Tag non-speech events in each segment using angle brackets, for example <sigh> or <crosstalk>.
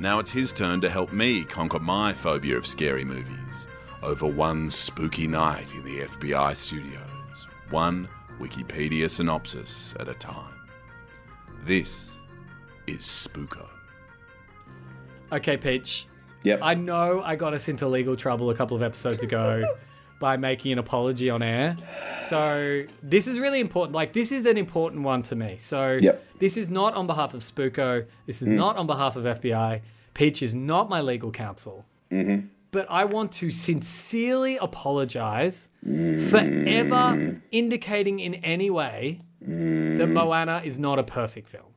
Now it's his turn to help me conquer my phobia of scary movies over one spooky night in the FBI studios, one Wikipedia synopsis at a time. This is Spooko. Okay, Peach. Yep. I know I got us into legal trouble a couple of episodes ago <laughs> by making an apology on air. So this is really important. Like this is an important one to me. So Yep. this is not on behalf of Spooko. This is mm. not on behalf of FBI. Peach is not my legal counsel. Mm-hmm. But I want to sincerely apologize mm. for ever indicating in any way mm. that Moana is not a perfect film.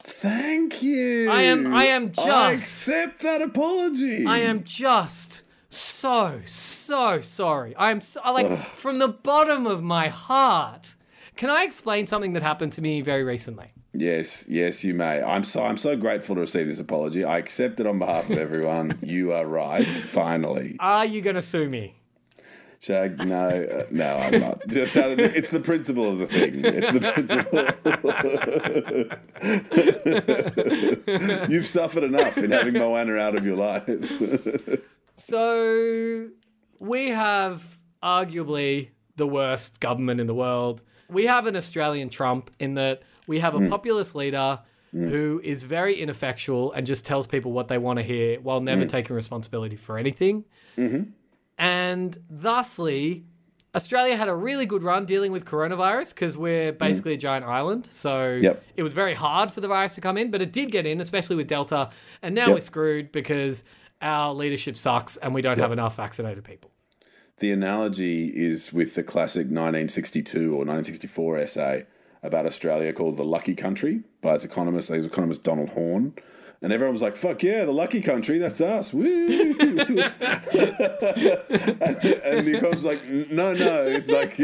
Thank you. I am- I am just. I accept that apology. I am just so so sorry. I'm so, like from the bottom of my heart. Can I explain something that happened to me very recently? Yes, yes, you may. I'm so I'm so grateful to receive this apology. I accept it on behalf of everyone. <laughs> you are right. Finally, Are you going to sue me? Shag. No, uh, no, I'm not. <laughs> Just out of the, it's the principle of the thing. It's the principle. <laughs> You've suffered enough in having Moana out of your life. So we have arguably the worst government in the world. We have an Australian Trump in that we have a hmm. populist leader hmm. who is very ineffectual and just tells people what they want to hear while never hmm. taking responsibility for anything. Mm-hmm. And thusly, Australia had a really good run dealing with coronavirus because we're basically a giant island. So Yep. it was very hard for the virus to come in, but it did get in, especially with Delta. And now Yep. we're screwed because our leadership sucks and we don't have enough vaccinated people. The analogy is with the classic 1962 or 1964 essay about Australia called The Lucky Country by its economist, his economist Donald Horne. And everyone was like, fuck yeah, the lucky country, that's us. Woo! and, <laughs> and the economist was like, no, no, it's like,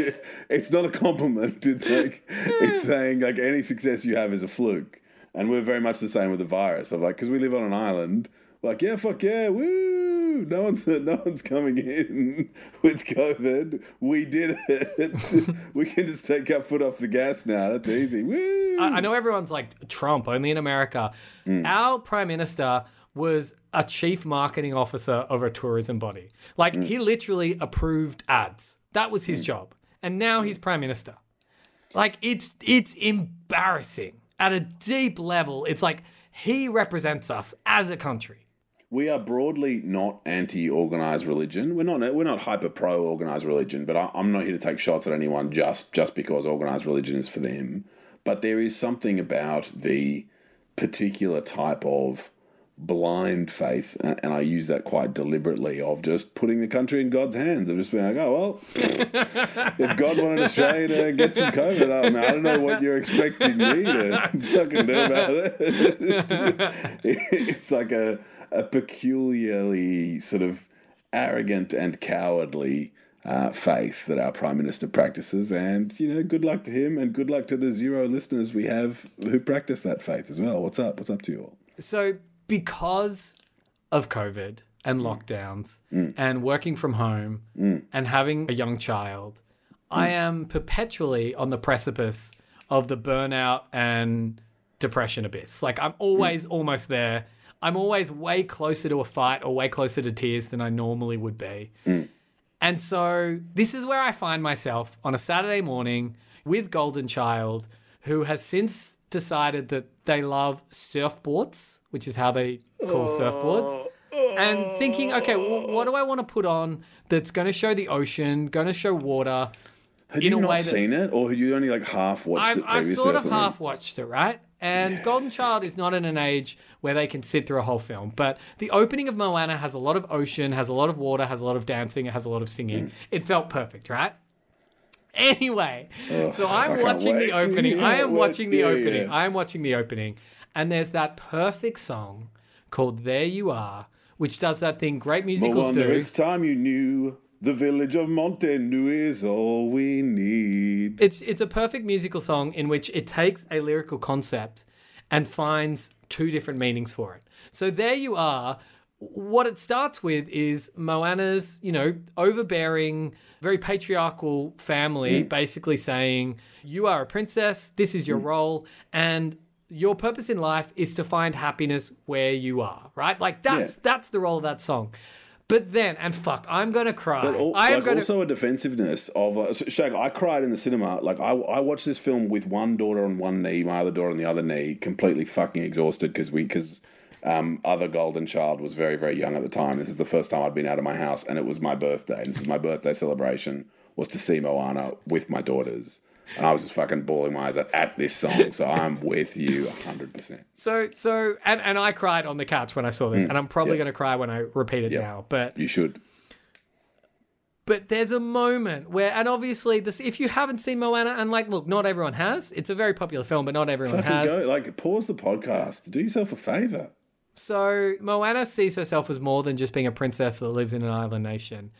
it's not a compliment. <laughs> It's like, it's saying like any success you have is a fluke. And we're very much the same with the virus. Of like, because we live on an island, like, yeah, fuck yeah, woo! No one's <laughs> no one's coming in <laughs> with COVID. We did it. <laughs> we can just take our foot off the gas now. That's easy. Woo! I, I know everyone's like Trump, only in America. Mm. Our prime minister was a chief marketing officer of a tourism body. Like mm. he literally approved ads. That was his mm. job. And now he's prime minister. Like it's it's embarrassing at a deep level. It's like he represents us as a country. We are broadly not anti-organized religion. We're not we're not hyper pro organized religion, but I, I'm not here to take shots at anyone just just because organized religion is for them. But there is something about the particular type of blind faith, and I use that quite deliberately, of just putting the country in God's hands, of just being like, oh well, <laughs> if God wanted Australia to get some COVID, I, mean, I don't know what you're expecting me to <laughs> fucking do about it. <laughs> it's like a a peculiarly sort of arrogant and cowardly uh, faith that our prime minister practices, and you know, good luck to him, and good luck to the zero listeners we have who practice that faith as well. What's up? What's up to you all? So, because of COVID and mm. lockdowns mm. and working from home mm. and having a young child, I am perpetually on the precipice of the burnout and depression abyss. Like, I'm always almost there. I'm always way closer to a fight or way closer to tears than I normally would be. Mm. And so this is where I find myself on a Saturday morning with Golden Child, who has since decided that they love surfboards, which is how they call oh. surfboards. And thinking, okay, well, what do I want to put on that's going to show the ocean, going to show water? Had you not seen it, or had you only like half watched I've, it I've previously? sort of half watched it, right? And Golden Child is not in an age where they can sit through a whole film. But the opening of Moana has a lot of ocean, has a lot of water, has a lot of dancing, it has a lot of singing. Mm. It felt perfect, right? Anyway, so I'm watching the wait. opening. <laughs> I am watching the yeah, opening. yeah. I am watching the opening. And there's that perfect song called There You Are, which does that thing great musicals wonder do. it's time you knew the village of Motunui is all we need. It's it's a perfect musical song in which it takes a lyrical concept and finds two different meanings for it. So there you are. What it starts with is Moana's, you know, overbearing, very patriarchal family mm. basically saying, You are a princess, this is your mm. role, and your purpose in life is to find happiness where you are, right? Like that's Yeah. that's the role of that song. But then, and fuck, I'm gonna cry. But al- I am like gonna also a defensiveness of uh, so, Shag. I cried in the cinema. Like I, I watched this film with one daughter on one knee, my other daughter on the other knee, completely fucking exhausted because we because um, other golden child was very very young at the time. This is the first time I'd been out of my house, and it was my birthday. This was my birthday celebration. Was to see Moana with my daughters, and I was just fucking bawling my eyes out at this song. So I'm with you hundred percent. <laughs> So so and and I cried on the couch when I saw this, and I'm probably Mm. yeah. going to cry when I repeat it now. But You should. but there's a moment where, and obviously this, if you haven't seen Moana, and like, look, not everyone has. It's a very popular film, but not everyone Fucking has. go. Like pause the podcast. Do yourself a favor. So Moana sees herself as more than just being a princess that lives in an island nation.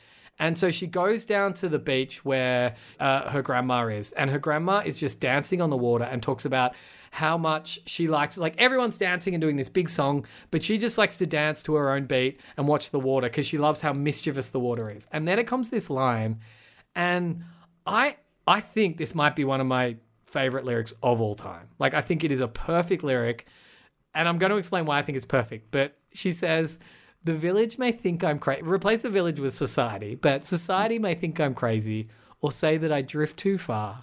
And so she goes down to the beach where uh, her grandma is, and her grandma is just dancing on the water and talks about how much she likes. Like everyone's dancing and doing this big song, but she just likes to dance to her own beat and watch the water because she loves how mischievous the water is. And then it comes this line, and I I think this might be one of my favorite lyrics of all time. Like I think it is a perfect lyric and I'm going to explain why I think it's perfect. But she says, "The village may think I'm crazy. Replace the village with society, but society may think I'm crazy or say that I drift too far.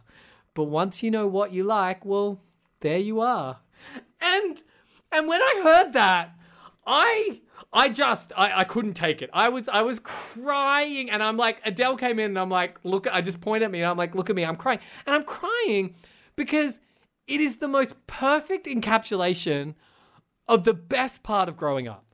But once you know what you like, well, there you are." And and when I heard that, I I just I, I couldn't take it. I was I was crying and I'm like Adele came in and I'm like look I just point at me and I'm like look at me I'm crying and I'm crying because it is the most perfect encapsulation of the best part of growing up.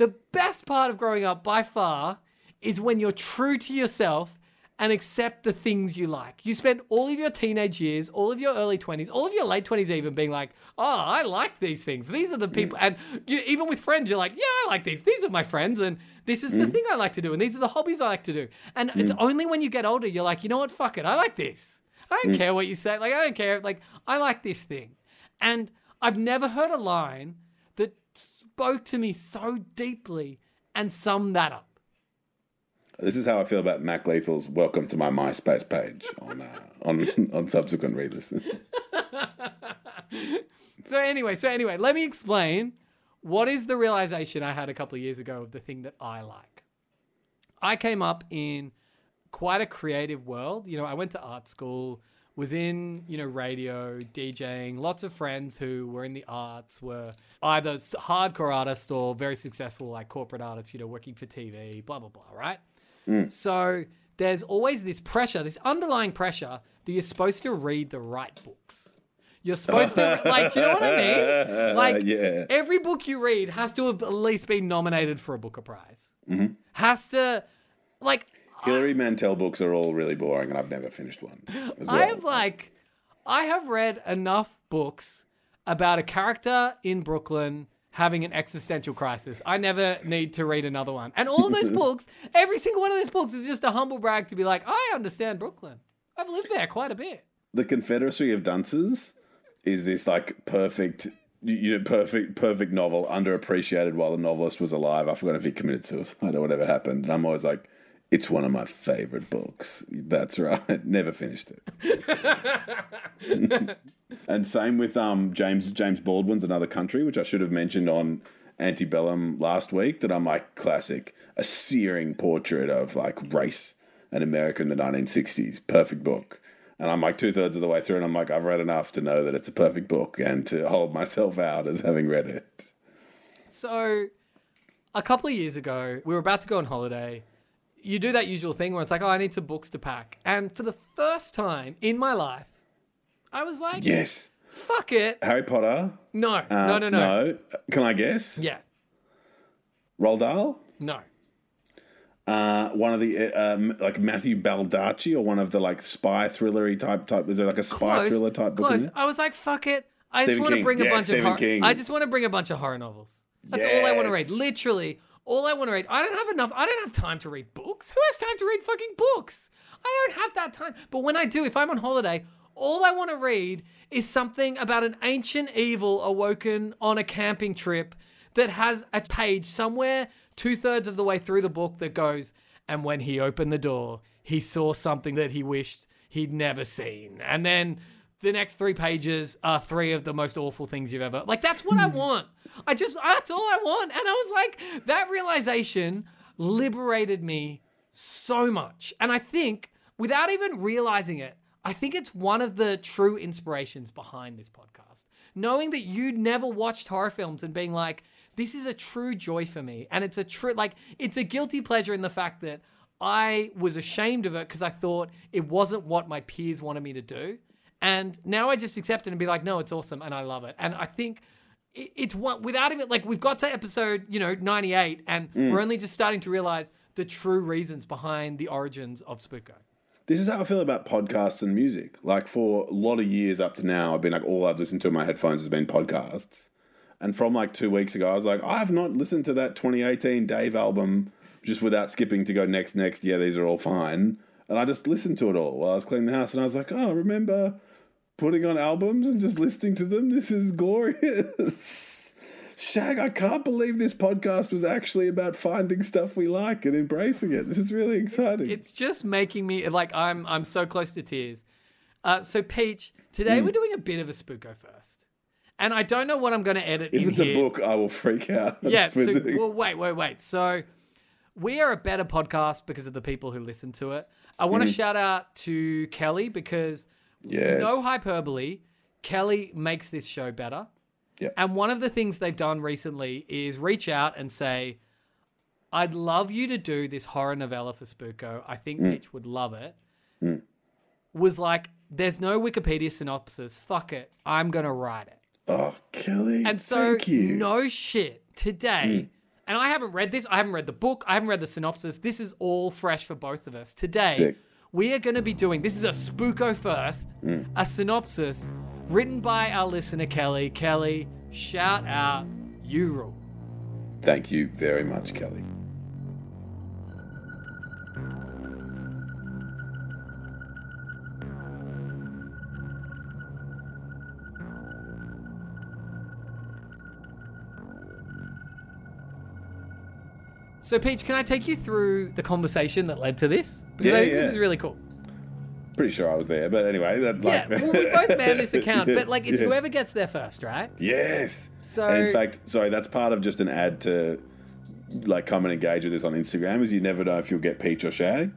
The best part of growing up by far is when you're true to yourself and accept the things you like. You spend all of your teenage years, all of your early 20s, all of your late 20s even being like, oh, I like these things. These are the people. And you, even with friends, you're like, yeah, I like these. These are my friends. And this is the mm. thing I like to do. And these are the hobbies I like to do. And it's mm. only when you get older, you're like, you know what? Fuck it. I like this. I don't mm. care what you say. Like, I don't care. Like, I like this thing. And I've never heard a line spoke to me so deeply and summed that up. This is how I feel about Mac Lethal's "Welcome to my MySpace" page on uh, on <laughs> on subsequent re-listen. <laughs> So anyway, so anyway, let me explain what is the realization I had a couple of years ago of the thing that I like. I came up in quite a creative world. You know, I went to art school, was in, you know, radio, DJing, lots of friends who were in the arts were either hardcore artists or very successful like corporate artists, you know, working for TV, blah blah blah, right? Mm. So there's always this pressure, this underlying pressure that you're supposed to read the right books. You're supposed to <laughs> like, do you know what I mean? Like yeah. every book you read has to have at least been nominated for a Booker Prize. Mm-hmm. Has to, like, Hilary Mantel books are all really boring, and I've never finished one. Well. I have like, I have read enough books about a character in Brooklyn having an existential crisis. I never need to read another one. And all of those <laughs> books, every single one of those books is just a humble brag to be like, I understand Brooklyn. I've lived there quite a bit. the Confederacy of Dunces is this like perfect, you- you know, perfect, perfect novel, underappreciated while the novelist was alive. I forgot if he committed suicide or whatever happened. And I'm always like, it's one of my favorite books. That's right. <laughs> Never finished it. <laughs> and same with um James James Baldwin's Another Country, which I should have mentioned on Antebellum last week. That I'm like classic, a searing portrait of like race and America in the 1960s. Perfect book. And I'm like two thirds of the way through, and I'm like, I've read enough to know that it's a perfect book and to hold myself out as having read it. So, a couple of years ago, we were about to go on holiday. You do that usual thing where it's like, oh, I need some books to pack. And for the first time in my life, I was like, Yes. fuck it. Harry Potter? No, Uh, no, no, no. No. Can I guess? Yeah, Roald Dahl? no. Uh, one of the uh, um, like Matthew Baldacci or one of the like spy thrillery type type. Is there like a spy Close, thriller type book? close. I was like, fuck it. I just want to bring a bunch Stephen of horror. King. I just want to bring a bunch of horror novels. That's all I want to read. Literally, all I want to read. I don't have enough. I don't have time to read books. Who has time to read fucking books? I don't have that time. But when I do, if I'm on holiday, all I want to read is something about an ancient evil awoken on a camping trip that has a page somewhere two thirds of the way through the book that goes, and when he opened the door, he saw something that he wished he'd never seen. And then the next three pages are three of the most awful things you've ever like that's what i hmm. want. I just that's all i want. And i was like that realization liberated me so much. And i think without even realizing it i think it's one of the true inspirations behind this podcast. Knowing that you'd never watched horror films and being like this is a true joy for me. And it's a true like it's a guilty pleasure in the fact that i was ashamed of it because i thought it wasn't what my peers wanted me to do and now I just accept it and be like, no, it's awesome and I love it. And I think it's what without even like we've got to episode you know 98 and mm. we're only just starting to realize the true reasons behind the origins of Spooko. This is how I feel about podcasts and music. Like for a lot of years up to now, I've been like all I've listened to in my headphones has been podcasts. And from like two weeks ago, I was like, I have not listened to that 2018 Dave album just without skipping to go next, next. Yeah, these are all fine. And I just listened to it all while I was cleaning the house. And I was like, oh, remember putting on albums and just listening to them? This is glorious. <laughs> Shag, I can't believe this podcast was actually about finding stuff we like and embracing it. This is really exciting. It's just making me like I'm I'm so close to tears. Uh, so Peach, today we're doing a bit of a Spooko first, and I don't know what I'm going to edit. if it's here. a book, I will freak out. <laughs> Yeah. So, doing- well, wait, wait, wait. So we are a better podcast because of the people who listen to it. I want to shout out to Kelly because yes. no hyperbole, Kelly makes this show better. Yep. And one of the things they've done recently is reach out and say, I'd love you to do this horror novella for Spooko. I think Mm. Peach would love it. Was like, there's no Wikipedia synopsis. Fuck it. I'm going to write it. Oh, Kelly. And so, thank you. No shit, today, and I haven't read this, I haven't read the book, I haven't read the synopsis. This is all fresh for both of us. Today, Sick. We are going to be doing this is a Spooko first, Hmm. a synopsis written by our listener, Kelly. Kelly, shout out, you rule. Thank you very much, Kelly. So, Peach, can I take you through the conversation that led to this? Because Yeah, I think yeah. this is really cool. Pretty sure I was there, but anyway, that Yeah, like well, we both man this account, but like it's <laughs> yeah. whoever gets there first, right? Yes. So- and in fact, sorry, that's part of just an ad to like come and engage with this on Instagram. Is you never know if you'll get peach or shag.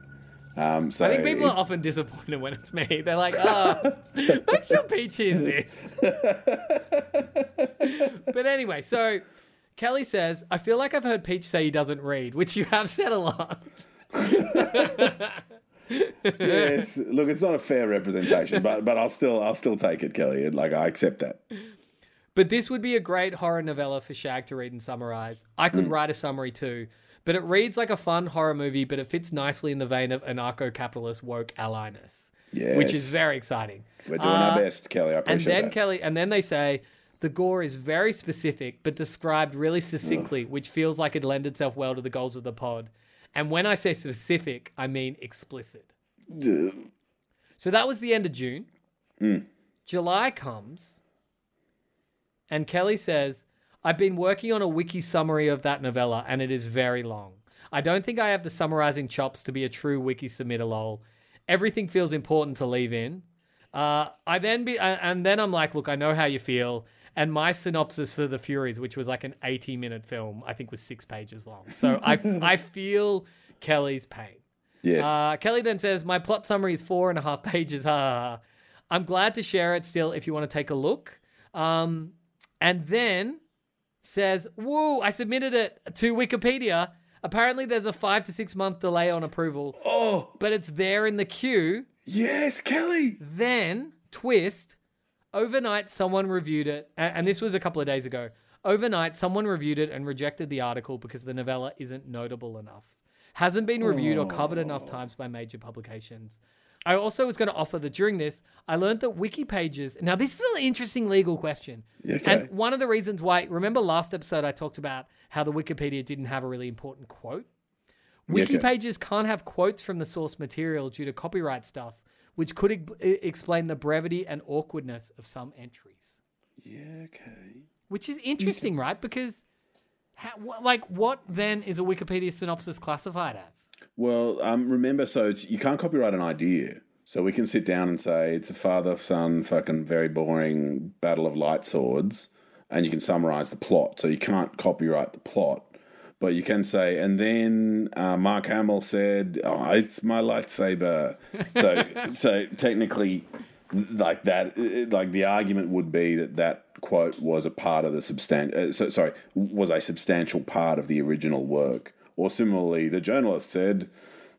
Um, so I think people are often disappointed when it's me. They're like, <laughs> oh, make sure Peach hears this. <laughs> but anyway, so Kelly says, I feel like I've heard Peach say he doesn't read, which you have said a lot. <laughs> yes. Look, it's not a fair representation, but but I'll still I'll still take it, Kelly. And like I accept that. But this would be a great horror novella for Shag to read and summarize. I could mm. write a summary too, but it reads like a fun horror movie, but it fits nicely in the vein of anarcho-capitalist woke allies, which is very exciting. We're doing our uh, best, Kelly. I And then that. Kelly, and then they say the gore is very specific, but described really succinctly, which feels like it lends itself well to the goals of the pod. And when I say specific, I mean explicit. So that was the end of June. Hmm. July comes, and Kelly says, I've been working on a wiki summary of that novella, and it is very long. I don't think I have the summarizing chops to be a true wiki submitter lol. Everything feels important to leave in. Uh, I then be, uh, and then I'm like, look, I know how you feel. And my synopsis for The Furies, which was like an 80 minute film, I think was six pages long. So I, <laughs> I feel Kelly's pain. Yes. Uh, Kelly then says, My plot summary is four and a half <laughs> pages. Ha. I'm glad to share it still if you want to take a look. Um, and then says, Woo, I submitted it to Wikipedia. Apparently, there's a five to six month delay on approval, oh but it's there in the queue. yes, Kelly. Then, twist, overnight, someone reviewed it. And this was a couple of days ago. Overnight, someone reviewed it and rejected the article because the novella isn't notable enough. Hasn't been reviewed or covered enough times by major publications. I also was going to offer that during this, I learned that wiki pages. Now, this is an interesting legal question. Okay. And one of the reasons why, remember last episode, I talked about how the Wikipedia didn't have a really important quote? Wiki okay. pages can't have quotes from the source material due to copyright stuff, which could ex- explain the brevity and awkwardness of some entries. Yeah, okay. Which is interesting, right? Because, how, wh- like, what then is a Wikipedia synopsis classified as? Well, um, remember, so it's, you can't copyright an idea. So we can sit down and say it's a father son fucking very boring battle of light swords, and you can summarize the plot. So you can't copyright the plot, but you can say, and then uh, Mark Hamill said, oh, "It's my lightsaber." so, <laughs> so technically, like that, like the argument would be that that quote was a part of the substan- uh, so, sorry, was a substantial part of the original work. Or similarly, the journalist said,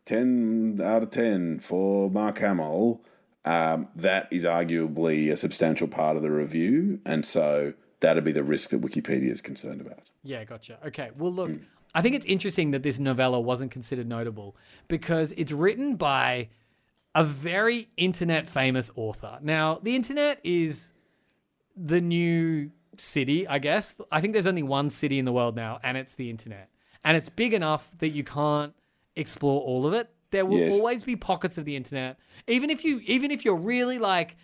10 out of 10 for Mark Hamill. Um, that is arguably a substantial part of the review. And so that'd be the risk that Wikipedia is concerned about. Yeah, gotcha. Okay. Well, look, mm. I think it's interesting that this novella wasn't considered notable because it's written by a very internet famous author. Now, the internet is the new city, I guess. I think there's only one city in the world now, and it's the internet. And it's big enough that you can't explore all of it. There will Yes. always be pockets of the internet. Even if you even if you're really like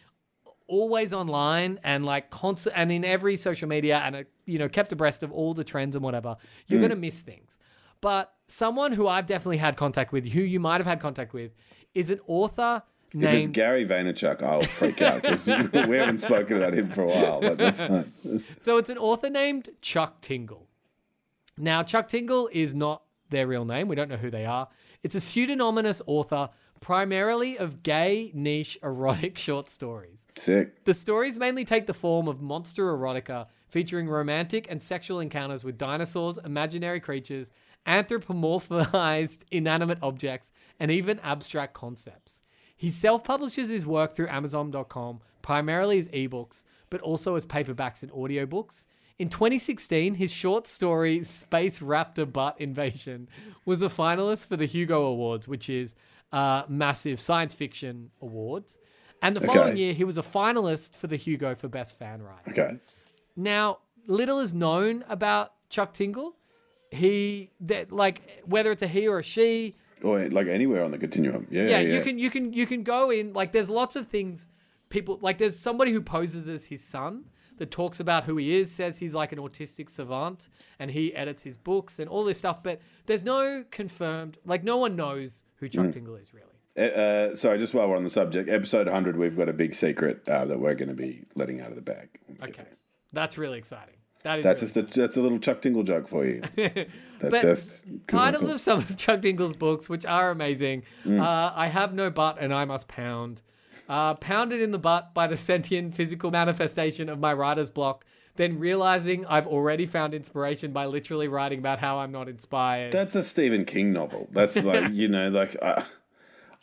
always online and like constant and in every social media and uh, you know kept abreast of all the trends and whatever you're going to miss things. But someone who i've definitely had contact with who you might have had contact with is an author If it's named Gary Vaynerchuk, I'll freak out because <laughs> we haven't spoken about him for a while, but that's fine. <laughs> so it's an author named chuck tingle. Now chuck tingle is not their real name. We don't know who they are. It's a pseudonymous author primarily of gay niche <laughs> erotic short stories Sick. The stories mainly take the form of monster erotica, featuring romantic and sexual encounters with dinosaurs, imaginary creatures, anthropomorphized <laughs> inanimate objects, and even abstract concepts. He self publishes his work through Amazon.com, primarily as ebooks, but also as paperbacks and audiobooks. In 2016, his short story Space Raptor Butt Invasion was a finalist for the Hugo Awards, which is uh, massive science fiction awards. And the following Okay. year, he was a finalist for the Hugo for Best Fan Writing. Okay. Now, little is known about Chuck Tingle. He, that like, whether it's a he or a she, Or like anywhere on the continuum. Yeah, yeah, yeah. you can you can you can go in like there's lots of things people like there's somebody who poses as his son that talks about who he is says he's like an autistic savant and he edits his books and all this stuff but there's no confirmed like no one knows who Chuck Hmm. Tingle is really Uh, uh, sorry, just while we're on the subject, episode 100, we've got a big secret uh, that we're going to be letting out of the bag. when we get okay that's really exciting that is That's really just a, that's a little Chuck Tingle joke for you. <laughs> That's But just titles of some of Chuck Tingle's books, which are amazing. Mm. Uh, I have no butt and I must pound. Uh, pounded in the butt by the sentient physical manifestation of my writer's block. Then realizing I've already found inspiration by literally writing about how I'm not inspired. That's a Stephen King novel. That's <laughs> like you know, like I,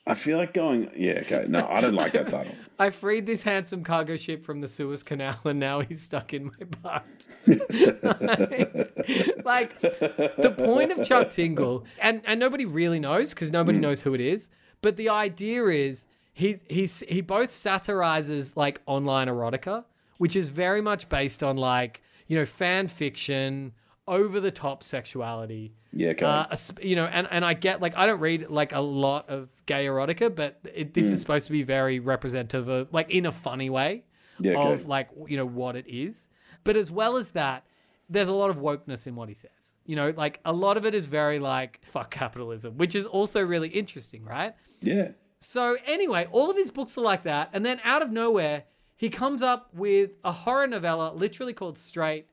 I feel like going. Yeah, okay. No, I don't like that title. <laughs> I freed this handsome cargo ship from the Suez Canal and now he's stuck in my butt. <laughs> like the point of Chuck Tingle, and, and nobody really knows because nobody knows who it is, but the idea is he's he's he both satirizes like online erotica, which is very much based on like, you know, fan fiction, over the top sexuality. Yeah, okay. Uh, you know, and, and I get like I don't read like a lot of gay erotica, but it, this Hmm. is supposed to be very representative of like in a funny way Yeah, okay. of like you know what it is. But as well as that, there's a lot of wokeness in what he says. You know, like a lot of it is very like fuck capitalism, which is also really interesting, right? yeah. So anyway, all of his books are like that, and then out of nowhere, he comes up with a horror novella, literally called Straight,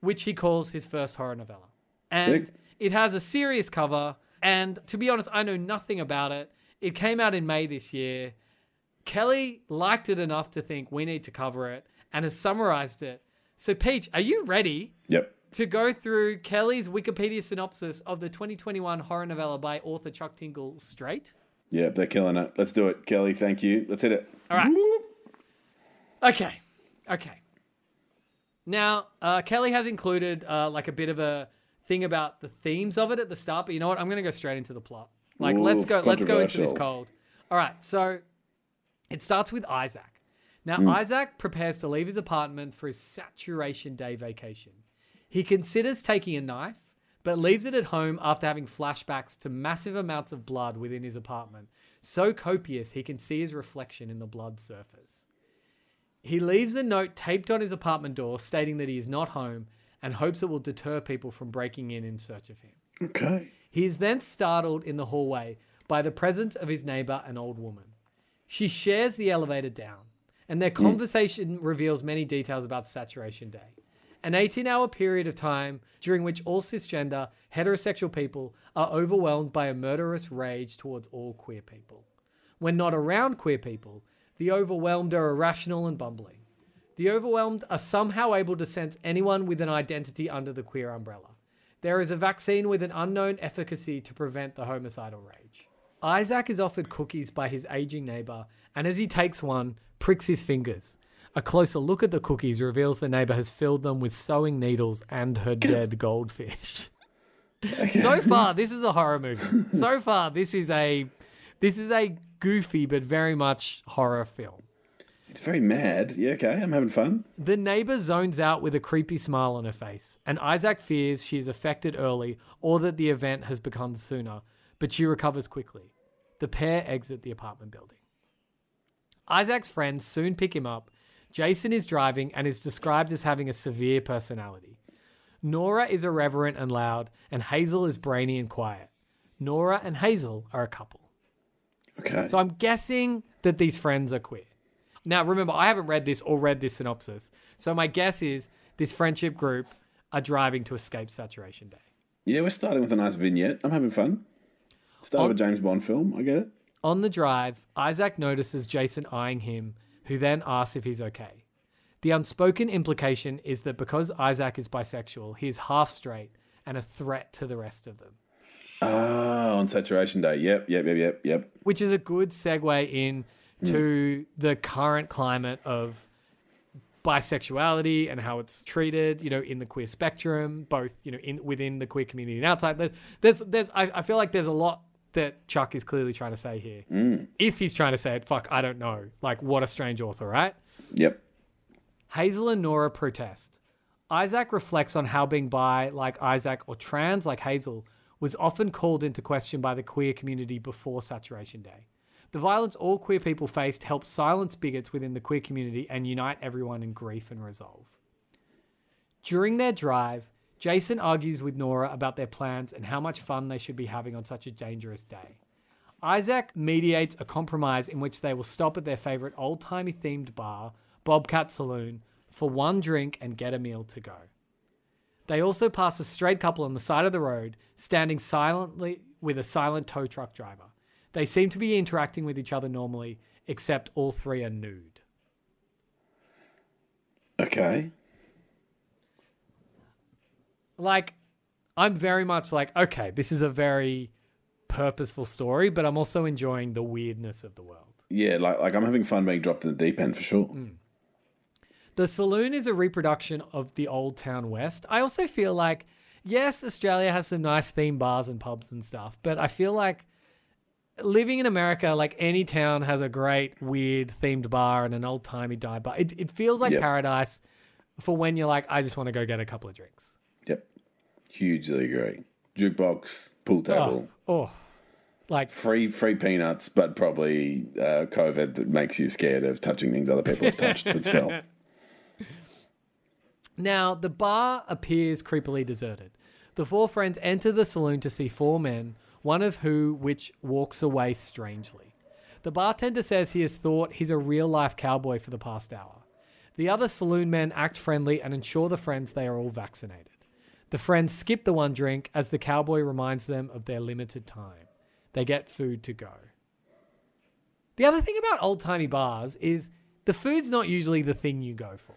which he calls his first horror novella, and Sick. it has a serious cover. And to be honest, I know nothing about it. It came out in May this year. Kelly liked it enough to think we need to cover it, and has summarized it. So, Peach, are you ready Yep. to go through Kelly's Wikipedia synopsis of the 2021 horror novella by author Chuck Tingle, Straight? Yep. They're killing it. Let's do it, Kelly. Thank you. Let's hit it. All right. Okay. Okay. Now, uh, Kelly has included uh, like a bit of a thing about the themes of it at the start, but you know what? I'm going to go straight into the plot. Like, let's go. Let's go into this cold. All right. So, It starts with Isaac. Now, Isaac prepares to leave his apartment for his saturation day vacation. He considers taking a knife, but leaves it at home after having flashbacks to massive amounts of blood within his apartment, so copious he can see his reflection in the blood surface. He leaves a note taped on his apartment door stating that he is not home and hopes it will deter people from breaking in in search of him. Okay. He is then startled in the hallway by the presence of his neighbor, an old woman. She shares the elevator down, and their hmm. conversation reveals many details about Saturation Day, an 18 hour period of time during which all cisgender, heterosexual people are overwhelmed by a murderous rage towards all queer people. When not around queer people, the overwhelmed are irrational and bumbling. The overwhelmed are somehow able to sense anyone with an identity under the queer umbrella. There is a vaccine with an unknown efficacy to prevent the homicidal rage. Isaac is offered cookies by his aging neighbor, and as he takes one, pricks his fingers. A closer look at the cookies reveals the neighbor has filled them with sewing needles and her <laughs> dead goldfish. <laughs> so far, this is a horror movie. So far, this is a this is a goofy but very much horror film. It's very mad. Yeah, okay. I'm having fun. The neighbor zones out with a creepy smile on her face, and Isaac fears she is affected early or that the event has begun sooner, but she recovers quickly. The pair exit the apartment building. Isaac's friends soon pick him up. Jason is driving and is described as having a severe personality. Nora is irreverent and loud, and Hazel is brainy and quiet. Nora and Hazel are a couple. Okay. So I'm guessing that these friends are queer. Now, remember, I haven't read this or read this synopsis. So my guess is this friendship group are driving to escape Saturation Day. yeah, we're starting with a nice vignette. I'm having fun. Start of a James Bond film. I get it. On the drive, Isaac notices Jason eyeing him, who then asks if he's okay. The unspoken implication is that because Isaac is bisexual, he is half straight and a threat to the rest of them, Ah, on Saturation Day. Yep, yep, yep, yep, yep. which is a good segue in to the current climate of bisexuality and how it's treated, you know, in the queer spectrum, both, you know, in within the queer community and outside. There's there's there's I, I feel like there's a lot that Chuck is clearly trying to say here. Mm. If he's trying to say it, fuck, I don't know. Like what a strange author, right? Yep. Hazel and Nora protest. Isaac reflects on how being bi like Isaac or trans like Hazel was often called into question by the queer community before Saturation Day. The violence all queer people faced helped silence bigots within the queer community and unite everyone in grief and resolve. During their drive, Jason argues with Nora about their plans and how much fun they should be having on such a dangerous day. Isaac mediates a compromise in which they will stop at their favorite old timey themed bar, Bobcat Saloon, for one drink and get a meal to go. They also pass a straight couple on the side of the road, standing silently with a silent tow truck driver. They seem to be interacting with each other normally, except all three are nude. Okay. Like, I'm very much like, okay, this is a very purposeful story, but I'm also enjoying the weirdness of the world. Yeah, like like I'm having fun being dropped in the deep end for sure. Mm. The saloon is a reproduction of the Old Town West. I also feel like, yes, Australia has some nice theme bars and pubs and stuff, but I feel like living in America, like any town has a great, weird themed bar and an old timey dive bar. It, it feels like Yep. paradise for when you're like, I just want to go get a couple of drinks. Hugely agree. Jukebox, pool table, Oh, like, free free peanuts, but probably uh, COVID that makes you scared of touching things other people have <laughs> touched. but still, Now, the bar appears creepily deserted. The four friends enter the saloon to see four men, one of who which walks away strangely. The bartender says he has thought he's a real life cowboy for the past hour. The other saloon men act friendly and ensure the friends they are all vaccinated. The friends skip the one drink as the cowboy reminds them of their limited time. They get food to go. The other thing about old timey bars is the food's not usually the thing you go for.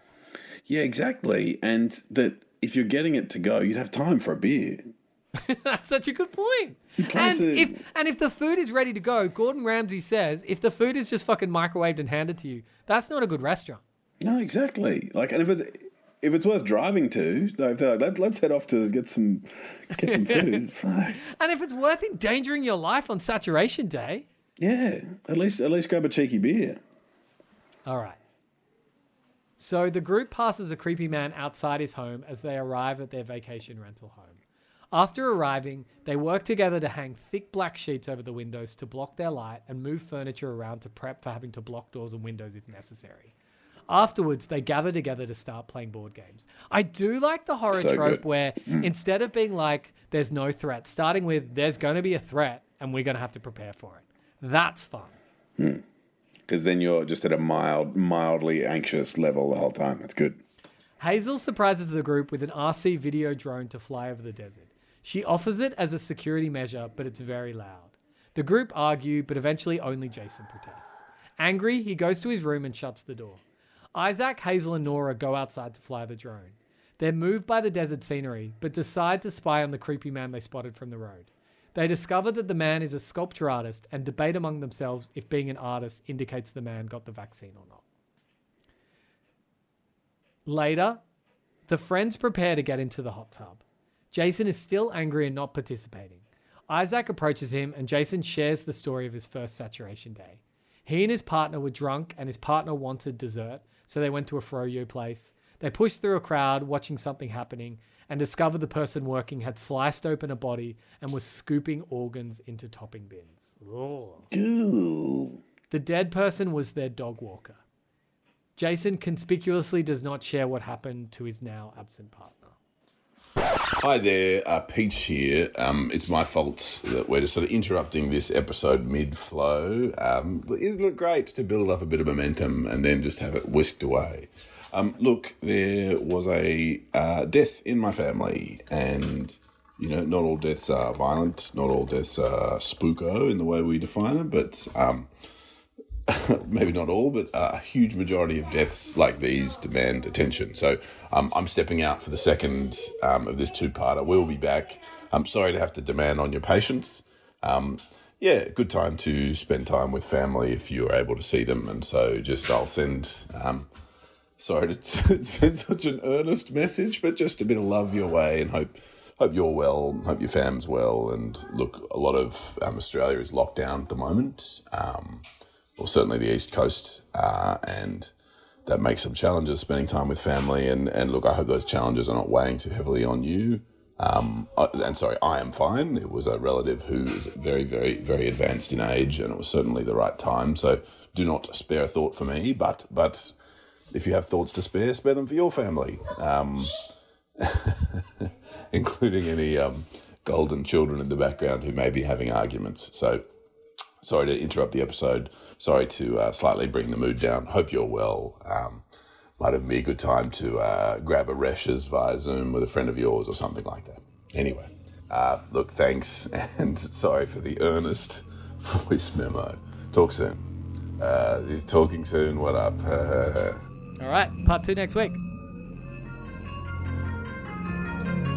yeah, exactly. And that if you're getting it to go, you'd have time for a beer. <laughs> That's such a good point. And if and if the food is ready to go, Gordon Ramsay says if the food is just fucking microwaved and handed to you, that's not a good restaurant. No, exactly. Like, and if it's if it's worth driving to, like, they're like, Let, let's head off to get some get some <laughs> food. <laughs> And if it's worth endangering your life on saturation day, Yeah, at least at least grab a cheeky beer. All right. So the group passes a creepy man outside his home as they arrive at their vacation rental home. After arriving, they work together to hang thick black sheets over the windows to block their light and move furniture around to prep for having to block doors and windows if necessary. Afterwards, they gather together to start playing board games. I do like the horror So trope good. where mm. instead of being like, there's no threat, starting with, there's going to be a threat and we're going to have to prepare for it. That's fun. Hmm. Because then you're just at a mild, mildly anxious level the whole time. That's good. Hazel surprises the group with an RC video drone to fly over the desert. She offers it as a security measure, but it's very loud. The group argue, but eventually only Jason protests. Angry, he goes to his room and shuts the door. Isaac, Hazel, and Nora go outside to fly the drone. They're moved by the desert scenery, but decide to spy on the creepy man they spotted from the road. They discover that the man is a sculpture artist and debate among themselves if being an artist indicates the man got the vaccine or not. Later, the friends prepare to get into the hot tub. Jason is still angry and not participating. Isaac approaches him and Jason shares the story of his first saturation day. He and his partner were drunk and his partner wanted dessert, so they went to a froyo place. They pushed through a crowd watching something happening and discovered the person working had sliced open a body and was scooping organs into topping bins. The dead person was their dog walker. Jason conspicuously does not share what happened to his now absent partner. Hi there, uh, Peach here. Um, it's my fault that we're just sort of interrupting this episode mid flow. Um, isn't it great to build up a bit of momentum and then just have it whisked away? Um, look, there was a uh, death in my family, and you know, not all deaths are violent, not all deaths are spooko in the way we define it, but um, <laughs> maybe not all, but a huge majority of deaths like these demand attention. So um, I'm stepping out for the second um, of this two-parter. We'll be back. I'm sorry to have to demand on your patience. Um, yeah, good time to spend time with family if you're able to see them. And so just I'll send, um, sorry to <laughs> send such an earnest message, but just a bit of love your way and hope hope you're well, hope your fam's well. And look, a lot of um, Australia is locked down at the moment. Or certainly the East Coast, uh, and that makes some challenges spending time with family. And, and look, I hope those challenges are not weighing too heavily on you. Um, and sorry, I am fine. It was a relative who is very, very, very advanced in age, and it was certainly the right time. So do not spare a thought for me, but but if you have thoughts to spare, spare them for your family, um, <laughs> including any um, golden children in the background who may be having arguments. So sorry to interrupt the episode. Sorry to uh, slightly bring the mood down. Hope you're well. Um, might have been a good time to uh, grab a Reshes via Zoom with a friend of yours or something like that. Anyway, uh, look, thanks, <laughs> and sorry for the earnest voice memo. Talk soon. Uh, he's talking soon. What up? <laughs> All right, part two next week.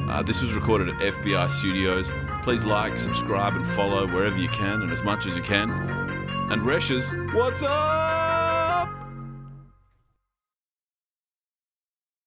Uh, this was recorded at FBI Studios. Please like, subscribe, and follow wherever you can and as much as you can. And Reshes, what's up?